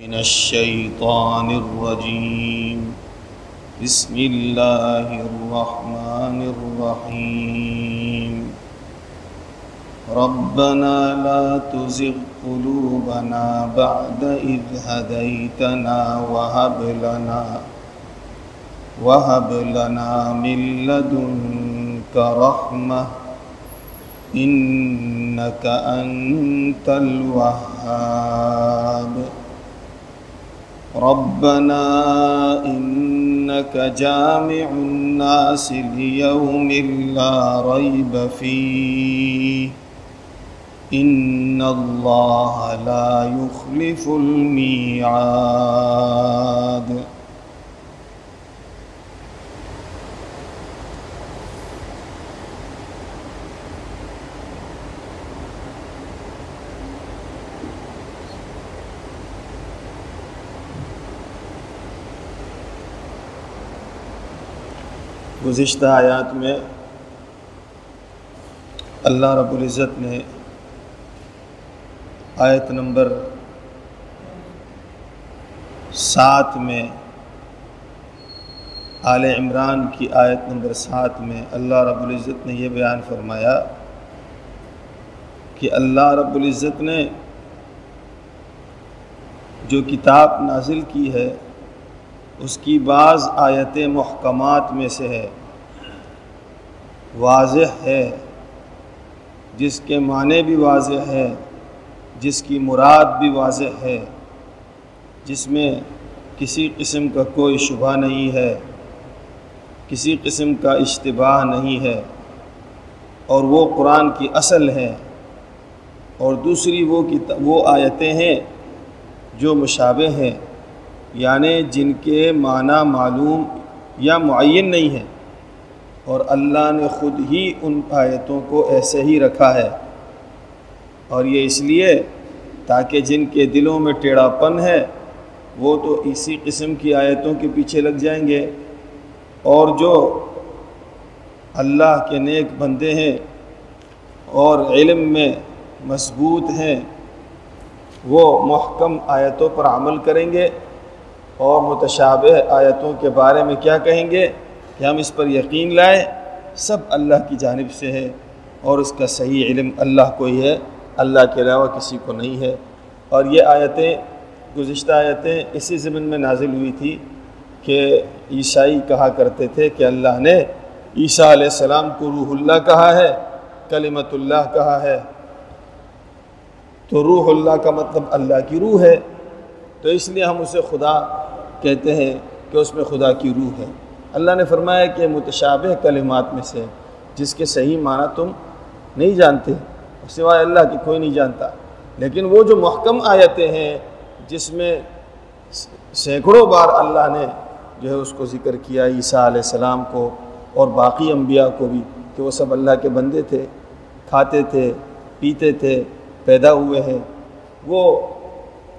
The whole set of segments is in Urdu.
من الشيطان الرجيم. بسم الله الرحمن الرحيم. ربنا لا تزغ قلوبنا بعد إذ هديتنا وهب لنا وهب لنا من لدنك رحمة، إنك أنت الوهاب. ربنا إنك جامع الناس ليوم لا ريب فيه. إن الله لا يخلف الميعاد. گزشتہ آیات میں اللہ رب العزت نے آیت نمبر سات میں، آل عمران کی آیت نمبر سات میں اللہ رب العزت نے یہ بیان فرمایا کہ اللہ رب العزت نے جو کتاب نازل کی ہے اس کی بعض آیت محکمات میں سے ہے۔ واضح ہے۔ جس کے معنی بھی واضح ہے، جس کی مراد بھی واضح ہے۔ جس میں کسی قسم کا کوئی شبہ نہیں ہے، کسی قسم کا اشتباہ نہیں ہے۔ اور وہ قرآن کی اصل ہے۔ اور دوسری وہ وہ آیتیں ہیں جو مشابہ ہیں۔ یعنی جن کے معنی معلوم یا معین نہیں ہے۔ اور اللہ نے خود ہی ان آیتوں کو ایسے ہی رکھا ہے۔ اور یہ اس لیے تاکہ جن کے دلوں میں ٹیڑھا پن ہے، وہ تو اسی قسم کی آیتوں کے پیچھے لگ جائیں گے۔ اور جو اللہ کے نیک بندے ہیں اور علم میں مضبوط ہیں، وہ محکم آیتوں پر عمل کریں گے۔ اور متشابہ آیتوں کے بارے میں کیا کہیں گے کہ ہم اس پر یقین لائیں؟ سب اللہ کی جانب سے ہے اور اس کا صحیح علم اللہ کو ہی ہے، اللہ کے علاوہ کسی کو نہیں ہے۔ اور یہ آیتیں، گزشتہ آیتیں اسی زمین میں نازل ہوئی تھی کہ عیسائی کہا کرتے تھے کہ اللہ نے عیسیٰ علیہ السلام کو روح اللہ کہا ہے کلمت اللہ کہا ہے۔ تو روح اللہ کا مطلب اللہ کی روح ہے۔ تو اس لیے ہم اسے خدا کہتے ہیں کہ اس میں خدا کی روح ہے۔ اللہ نے فرمایا کہ متشابہ کلمات میں سے جس کے صحیح معنی تم نہیں جانتے، سوائے اللہ کی کوئی نہیں جانتا۔ لیکن وہ جو محکم آیتیں ہیں جس میں سینکڑوں بار اللہ نے جو ہے اس کو ذکر کیا، عیسیٰ علیہ السلام کو اور باقی انبیاء کو بھی کہ وہ سب اللہ کے بندے تھے، کھاتے تھے، پیتے تھے، پیدا ہوئے ہیں۔ وہ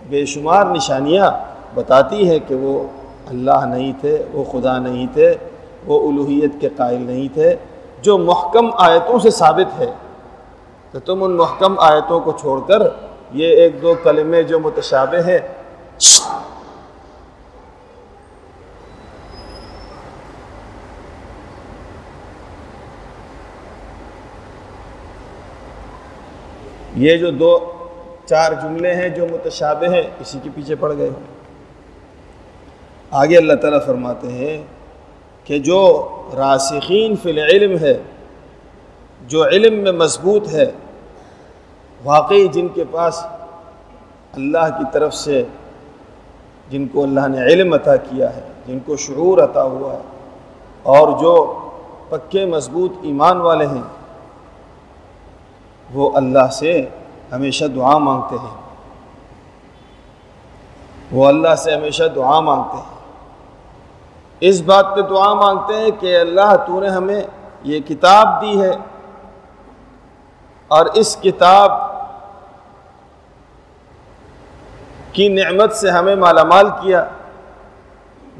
بے شمار نشانیاں بتاتی ہے کہ وہ اللہ نہیں تھے، وہ خدا نہیں تھے، وہ الوحیت کے قائل نہیں تھے۔ جو محکم آیتوں سے ثابت ہے، تو تم ان محکم آیتوں کو چھوڑ کر یہ ایک دو کلمے جو متشابہ ہیں، یہ جو دو چار جملے ہیں جو متشابہ ہیں، اسی کے پیچھے پڑ گئے۔ آگے اللہ تعالیٰ فرماتے ہیں کہ جو راسخین فی العلم ہے، جو علم میں مضبوط ہے، واقعی جن کے پاس اللہ کی طرف سے جن کو اللہ نے علم عطا کیا ہے، جن کو شعور عطا ہوا ہے، اور جو پکے مضبوط ایمان والے ہیں، وہ اللہ سے ہمیشہ دعا مانگتے ہیں۔ وہ اللہ سے ہمیشہ دعا مانگتے ہیں۔ اس بات پہ دعا مانگتے ہیں کہ اللہ تو نے ہمیں یہ کتاب دی ہے اور اس کتاب کی نعمت سے ہمیں مالا مال کیا،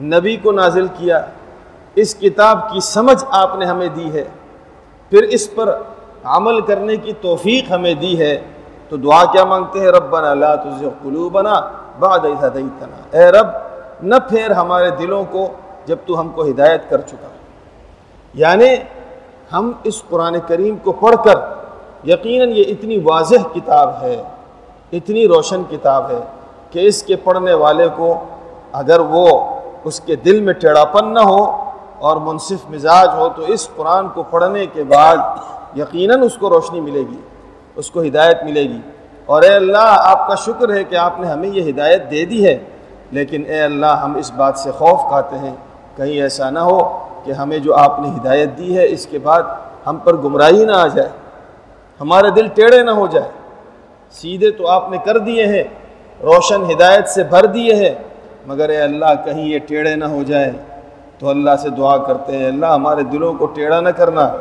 نبی کو نازل کیا، اس کتاب کی سمجھ آپ نے ہمیں دی ہے۔ پھر اس پر عمل کرنے کی توفیق ہمیں دی ہے۔ تو دعا کیا مانگتے ہیں؟ ربنا لا تزغ قلوبنا بعد هديتنا۔ اے رب، نہ پھیر ہمارے دلوں کو جب تو ہم کو ہدایت کر چکا۔ یعنی ہم اس قرآن کریم کو پڑھ کر یقیناً یہ اتنی واضح کتاب ہے، اتنی روشن کتاب ہے کہ اس کے پڑھنے والے کو اگر وہ اس کے دل میں ٹیڑھاپن نہ ہو اور منصف مزاج ہو تو اس قرآن کو پڑھنے کے بعد یقیناً اس کو روشنی ملے گی، اس کو ہدایت ملے گی۔ اور اے اللہ، آپ کا شکر ہے کہ آپ نے ہمیں یہ ہدایت دے دی ہے، لیکن اے اللہ، ہم اس بات سے خوف کھاتے ہیں۔ کہیں ایسا نہ ہو کہ ہمیں جو آپ نے ہدایت دی ہے، اس کے بعد ہم پر گمراہی نہ آ جائے ہمارے دل ٹیڑھے نہ ہو جائے۔ سیدھے تو آپ نے کر دیے ہیں، روشن ہدایت سے بھر دیے ہیں۔ مگر اے اللہ، کہیں یہ ٹیڑھے نہ ہو جائے۔ تو اللہ سے دعا کرتے ہیں، اللہ ہمارے دلوں کو ٹیڑھا نہ کرنا۔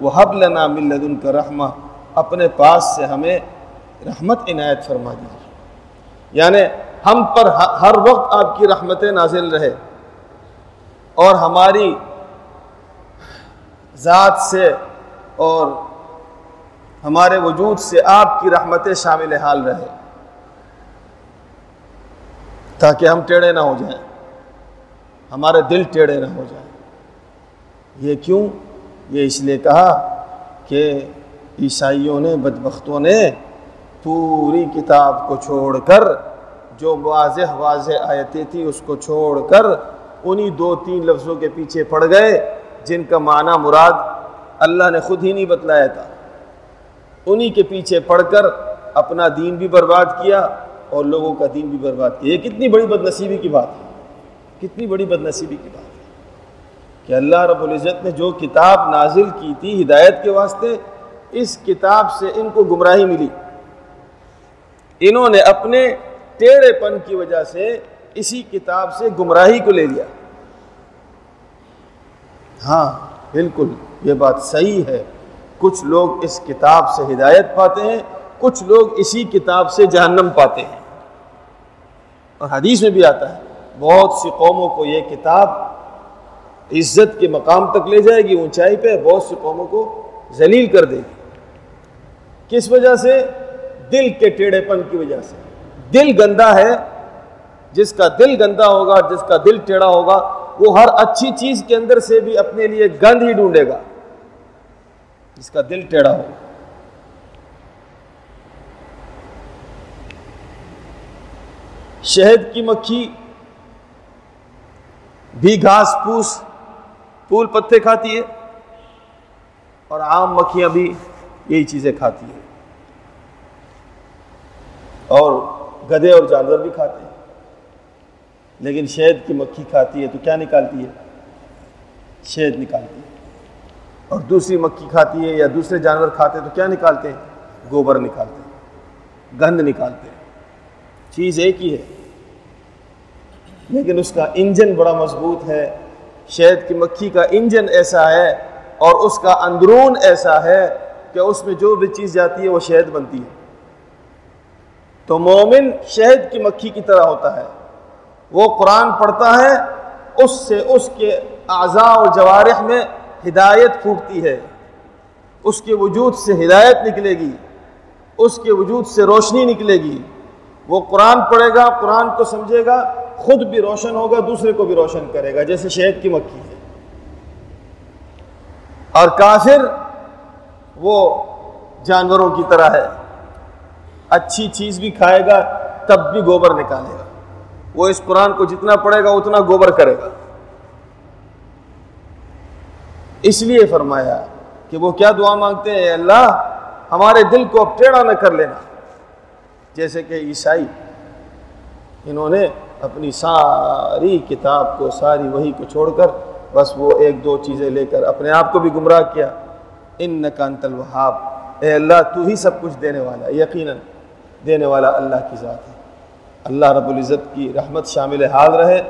وہ حب لنا مل لدن کا رحمہ اپنے پاس سے ہمیں رحمت عنایت فرما دیجیے۔ یعنی ہم پر ہر وقت آپ کی رحمتیں نازل رہے۔ اور ہماری ذات سے اور ہمارے وجود سے آپ کی رحمتیں شامل حال رہے۔ تاکہ ہم ٹیڑھے نہ ہو جائیں۔ ہمارے دل ٹیڑھے نہ ہو جائیں۔ یہ کیوں؟ یہ اس لیے کہا کہ عیسائیوں نے، بدبختوں نے پوری کتاب کو چھوڑ کر جو واضح واضح آیتیں تھیں اس کو چھوڑ کر انہی دو تین لفظوں کے پیچھے پڑ گئے جن کا معنی مراد اللہ نے خود ہی نہیں بتلایا تھا۔ انہی کے پیچھے پڑھ کر اپنا دین بھی برباد کیا اور لوگوں کا دین بھی برباد کیا۔ یہ کتنی بڑی بد نصیبی کی بات ہے۔ کتنی بڑی بد نصیبی کی بات ہے کہ اللہ رب العزت نے جو کتاب نازل کی تھی ہدایت کے واسطے، اس کتاب سے ان کو گمراہی ملی۔ انہوں نے اپنے ٹیڑھے پن کی وجہ سے اسی کتاب سے گمراہی کو لے لیا۔ ہاں بالکل، یہ بات صحیح ہے۔ کچھ لوگ اس کتاب سے ہدایت پاتے ہیں، کچھ لوگ اسی کتاب سے جہنم پاتے ہیں۔ اور حدیث میں بھی آتا ہے، بہت سی قوموں کو یہ کتاب عزت کے مقام تک لے جائے گی، اونچائی پہ بہت سی قوموں کو ذلیل کر دے گی۔ کس وجہ سے؟ دل کے ٹیڑھے پن کی وجہ سے۔ دل گندا ہے جس کا دل گندا ہوگا جس کا دل ٹیڑھا ہوگا، وہ ہر اچھی چیز کے اندر سے بھی اپنے لیے گند ہی ڈھونڈے گا۔ جس کا دل ٹیڑھا ہوگا شہد کی مکھی، بھی گھاس پھوس پھول پتے کھاتی ہے۔ اور عام مکھیاں بھی یہی چیزیں کھاتی ہیں۔ اور گدے اور جانور بھی کھاتے ہیں۔ لیکن شہد کی مکھی کھاتی ہے تو کیا نکالتی ہے؟ شہد نکالتی ہے۔ اور دوسری مکھی کھاتی ہے یا دوسرے جانور کھاتے ہیں تو کیا نکالتے ہیں؟ گوبر نکالتے ہیں۔ گند نکالتے ہیں۔ چیز ایک ہی ہے۔ لیکن اس کا انجن بڑا مضبوط ہے۔ شہد کی مکھی کا انجن ایسا ہے اور اس کا اندرون ایسا ہے کہ اس میں جو بھی چیز جاتی ہے وہ شہد بنتی ہے۔ تو مومن شہد کی مکھی کی طرح ہوتا ہے۔ وہ قرآن پڑھتا ہے، اس سے اس کے اعضاء اور جوارح میں ہدایت پھوٹتی ہے۔ اس کے وجود سے ہدایت نکلے گی۔ اس کے وجود سے روشنی نکلے گی۔ وہ قرآن پڑھے گا، قرآن کو سمجھے گا، خود بھی روشن ہوگا، دوسرے کو بھی روشن کرے گا، جیسے شہد کی مکھی ہے۔ اور کافر وہ جانوروں کی طرح ہے۔ اچھی چیز بھی کھائے گا، تب بھی گوبر نکالے گا۔ وہ اس قرآن کو جتنا پڑھے گا اتنا گوبر کرے گا۔ اس لیے فرمایا کہ وہ کیا دعا مانگتے ہیں؟ اللہ، ہمارے دل کو اب ٹیڑھا نہ کر لینا۔ جیسے کہ عیسائی، انہوں نے اپنی ساری کتاب کو، ساری وہی کو چھوڑ کر بس وہ ایک دو چیزیں لے کر اپنے آپ کو بھی گمراہ کیا۔ ان نقان الوہاب۔ اے اللہ، تو ہی سب کچھ دینے والا، یقیناً دینے والا اللہ کی ذات ہے۔ اللہ رب العزت کی رحمت شامل حال رہے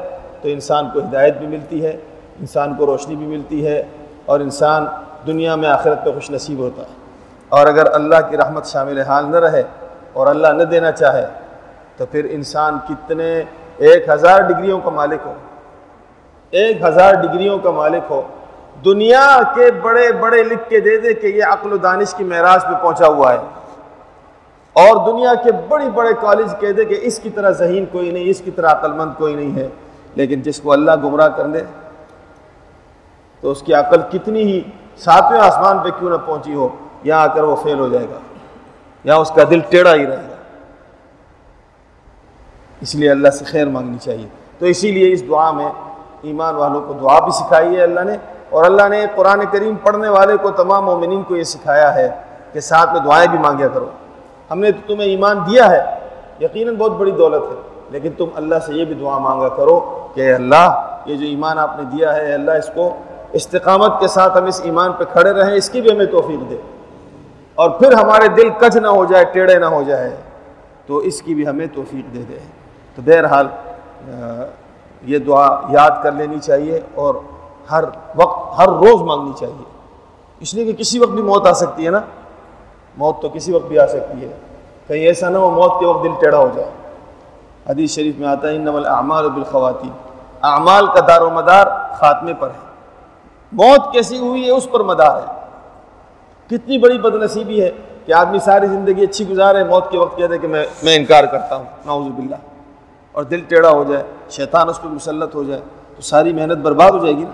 تو انسان کو ہدایت بھی ملتی ہے، انسان کو روشنی بھی ملتی ہے اور انسان دنیا میں آخرت پہ خوش نصیب ہوتا ہے۔ اور اگر اللہ کی رحمت شامل حال نہ رہے اور اللہ نہ دینا چاہے تو پھر انسان کتنے ایک ہزار ڈگریوں کا مالک ہو۔ ایک ہزار ڈگریوں کا مالک ہو۔ دنیا کے بڑے بڑے لکھ کے دے دے کہ یہ عقل و دانش کی معراج پہ پہنچا ہوا ہے۔ اور دنیا کے بڑی بڑے کالج کہہ دے کہ اس کی طرح ذہین کوئی نہیں، اس کی طرح عقل مند کوئی نہیں ہے۔ لیکن جس کو اللہ گمراہ کر دے، تو اس کی عقل کتنی ہی ساتویں آسمان پہ کیوں نہ پہنچی ہو، یہاں آ کر وہ فیل ہو جائے گا۔ یا اس کا دل ٹیڑھا ہی رہے گا۔ اس لیے اللہ سے خیر مانگنی چاہیے۔ تو اسی لیے اس دعا میں ایمان والوں کو دعا بھی سکھائی ہے اللہ نے۔ اور اللہ نے قرآن کریم پڑھنے والے کو تمام مومنین کو یہ سکھایا ہے کہ ساتھ میں دعائیں بھی مانگیا کرو۔ ہم نے تو تمہیں ایمان دیا ہے۔ یقیناً بہت بڑی دولت ہے۔ لیکن تم اللہ سے یہ بھی دعا مانگا کرو کہ اللہ، یہ جو ایمان آپ نے دیا ہے اللہ، اس کو استقامت کے ساتھ ہم اس ایمان پہ کھڑے رہیں، اس کی بھی ہمیں توفیق دے۔ اور پھر ہمارے دل کج نہ ہو جائے، ٹیڑھے نہ ہو جائے، تو اس کی بھی ہمیں توفیق دے دے۔ تو بہرحال یہ دعا یاد کر لینی چاہیے اور ہر وقت، ہر روز مانگنی چاہیے۔ اس لیے کہ کسی وقت بھی موت آ سکتی ہے نا۔ موت تو کسی وقت بھی آ سکتی ہے۔ کہیں ایسا نہ ہو موت کے وقت دل ٹیڑھا ہو جائے۔ حدیث شریف میں آتا ہے نمل اعمال بالخواتین۔ اعمال کا دار و مدار خاتمے پر ہے۔ موت کیسی ہوئی ہے، اس پر مدار ہے۔ کتنی بڑی بد نصیبی ہے کہ آدمی ساری زندگی اچھی گزارے موت کے وقت کہتے کہ میں میں انکار کرتا ہوں۔ نعوذ باللہ۔ اور دل ٹیڑھا ہو جائے، شیطان اس پہ مسلط ہو جائے، تو ساری محنت برباد ہو جائے گی نا؟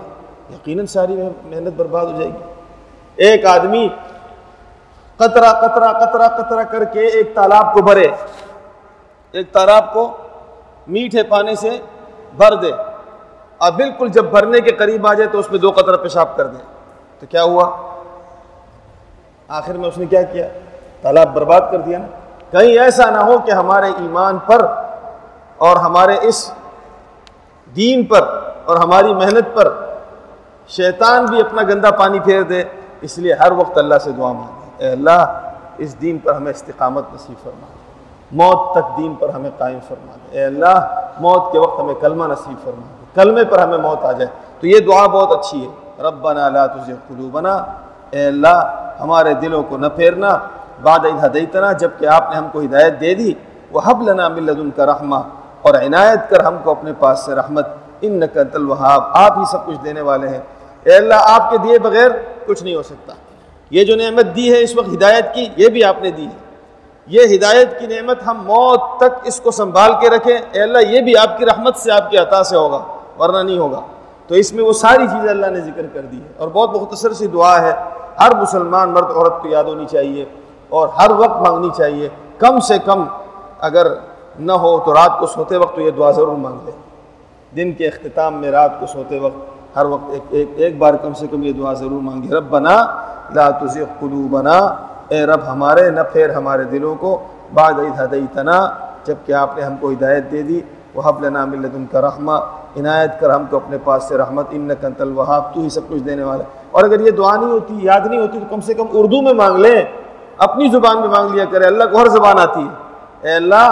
یقیناً ساری محنت برباد ہو جائے گی۔ ایک آدمی قطرہ قطرہ قطرہ قطرہ کر کے ایک تالاب کو بھرے۔ ایک تالاب کو میٹھے پانی سے بھر دے۔ اور بالکل جب بھرنے کے قریب آ جائے تو اس میں دو قطرہ پیشاب کر دے۔ تو کیا ہوا؟ آخر میں اس نے کیا کیا؟ تالاب برباد کر دیا نا۔ کہیں ایسا نہ ہو کہ ہمارے ایمان پر اور ہمارے اس دین پر اور ہماری محنت پر شیطان بھی اپنا گندا پانی پھیر دے۔ اس لیے ہر وقت اللہ سے دعا مانگے۔ اے اللہ، اس دین پر ہمیں استقامت نصیب فرما دے۔ موت تک دین پر ہمیں قائم فرما دے۔ اے اللہ، موت کے وقت ہمیں کلمہ نصیب فرما دے۔ کلمے پر ہمیں موت آ جائے۔ تو یہ دعا بہت اچھی ہے۔ ربنا لا تزغ قلوبنا۔ اے اللہ، ہمارے دلوں کو نہ پھیرنا۔ بعد ہدیتنا جبکہ آپ نے ہم کو ہدایت دے دی۔ وہ حب لنا من لدن کا رحمہ۔ اور عنایت کر ہم کو اپنے پاس سے رحمت۔ ان نقل الوہاب۔ آپ ہی سب کچھ دینے والے ہیں۔ اے اللہ، آپ کے دیے بغیر کچھ نہیں ہو سکتا۔ یہ جو نعمت دی ہے اس وقت ہدایت کی، یہ بھی آپ نے دی ہے۔ یہ ہدایت کی نعمت ہم موت تک اس کو سنبھال کے رکھیں۔ اے اللہ، یہ بھی آپ کی رحمت سے آپ کی عطا سے ہوگا، ورنہ نہیں ہوگا۔ تو اس میں وہ ساری چیزیں اللہ نے ذکر کر دی ہے اور بہت مختصر سی دعا ہے، ہر مسلمان مرد عورت کو یاد ہونی چاہیے اور ہر وقت مانگنی چاہیے۔ کم سے کم اگر نہ ہو تو رات کو سوتے وقت تو یہ دعا ضرور مانگ لیں دن کے اختتام میں رات کو سوتے وقت ہر وقت ایک ایک ایک بار کم سے کم یہ دعا ضرور مانگے رب بنا لا تزغ قلوبنا، اے رب ہمارے، نہ پھیر ہمارے دلوں کو، بعد اذ ہدیتنا، جبکہ آپ نے ہم کو ہدایت دے دی وہ حب لنا من کا رحمہ، عنایت کر ہم کو اپنے پاس سے رحمت ان کنت الوہاب، تو ہی سب کچھ دینے والا اور اگر یہ دعا نہیں ہوتی، یاد نہیں ہوتی، تو کم سے کم اردو میں مانگ لیں، اپنی زبان میں مانگ لیا کرے اللہ کو ہر زبان آتی ہے۔ اے اللہ،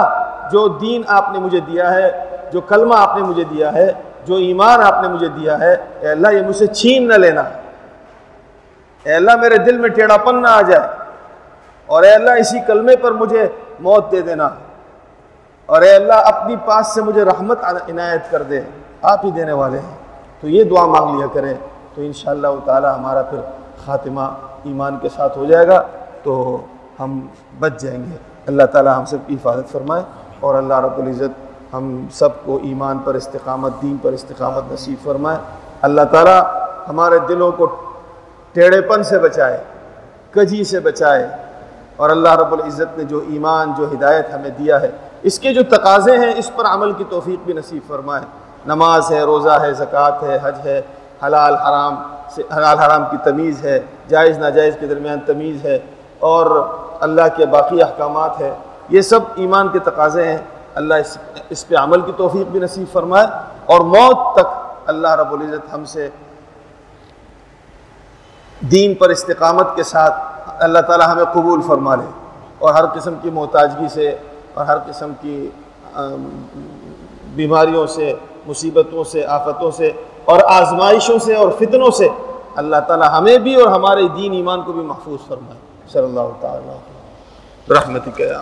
جو دین آپ نے مجھے دیا ہے، جو کلمہ آپ نے مجھے دیا ہے جو ایمان آپ نے مجھے دیا ہے، اے اللہ، یہ مجھ سے چھین نہ لینا۔ اے اللہ، میرے دل میں ٹیڑھا پن نہ آ جائے۔ اور اے اللہ، اسی کلمے پر مجھے موت دے دینا۔ اور اے اللہ، اپنی پاس سے مجھے رحمت عنایت کر دے۔ آپ ہی دینے والے ہیں۔ تو یہ دعا مانگ لیا کریں تو انشاءاللہ تعالی ہمارا پھر خاتمہ ایمان کے ساتھ ہو جائے گا۔ تو ہم بچ جائیں گے۔ اللہ تعالی ہم سب کی حفاظت فرمائے اور اللہ رب العزت ہم سب کو ایمان پر استقامت، دین پر استقامت نصیب فرمائے۔ اللہ تعالی ہمارے دلوں کو ٹیڑھے پن سے بچائے، کجی سے بچائے۔ اور اللہ رب العزت نے جو ایمان، جو ہدایت ہمیں دیا ہے، اس کے جو تقاضے ہیں، اس پر عمل کی توفیق بھی نصیب فرمائے۔ نماز ہے، روزہ ہے، زکوٰۃ ہے، حج ہے، حلال حرام سے، حلال حرام کی تمیز ہے، جائز ناجائز کے درمیان تمیز ہے۔ اور اللہ کے باقی احکامات ہے۔ یہ سب ایمان کے تقاضے ہیں۔ اللہ اس اس پہ عمل کی توفیق بھی نصیب فرمائے اور موت تک اللہ رب العزت ہم سے دین پر استقامت کے ساتھ اللہ تعالی ہمیں قبول فرما لے اور ہر قسم کی محتاجگی سے اور ہر قسم کی بیماریوں سے، مصیبتوں سے، آفتوں سے اور آزمائشوں سے اور فتنوں سے اللہ تعالی ہمیں بھی اور ہمارے دین ایمان کو بھی محفوظ فرمائے۔ صلی اللہ تعالیٰ رحمت کے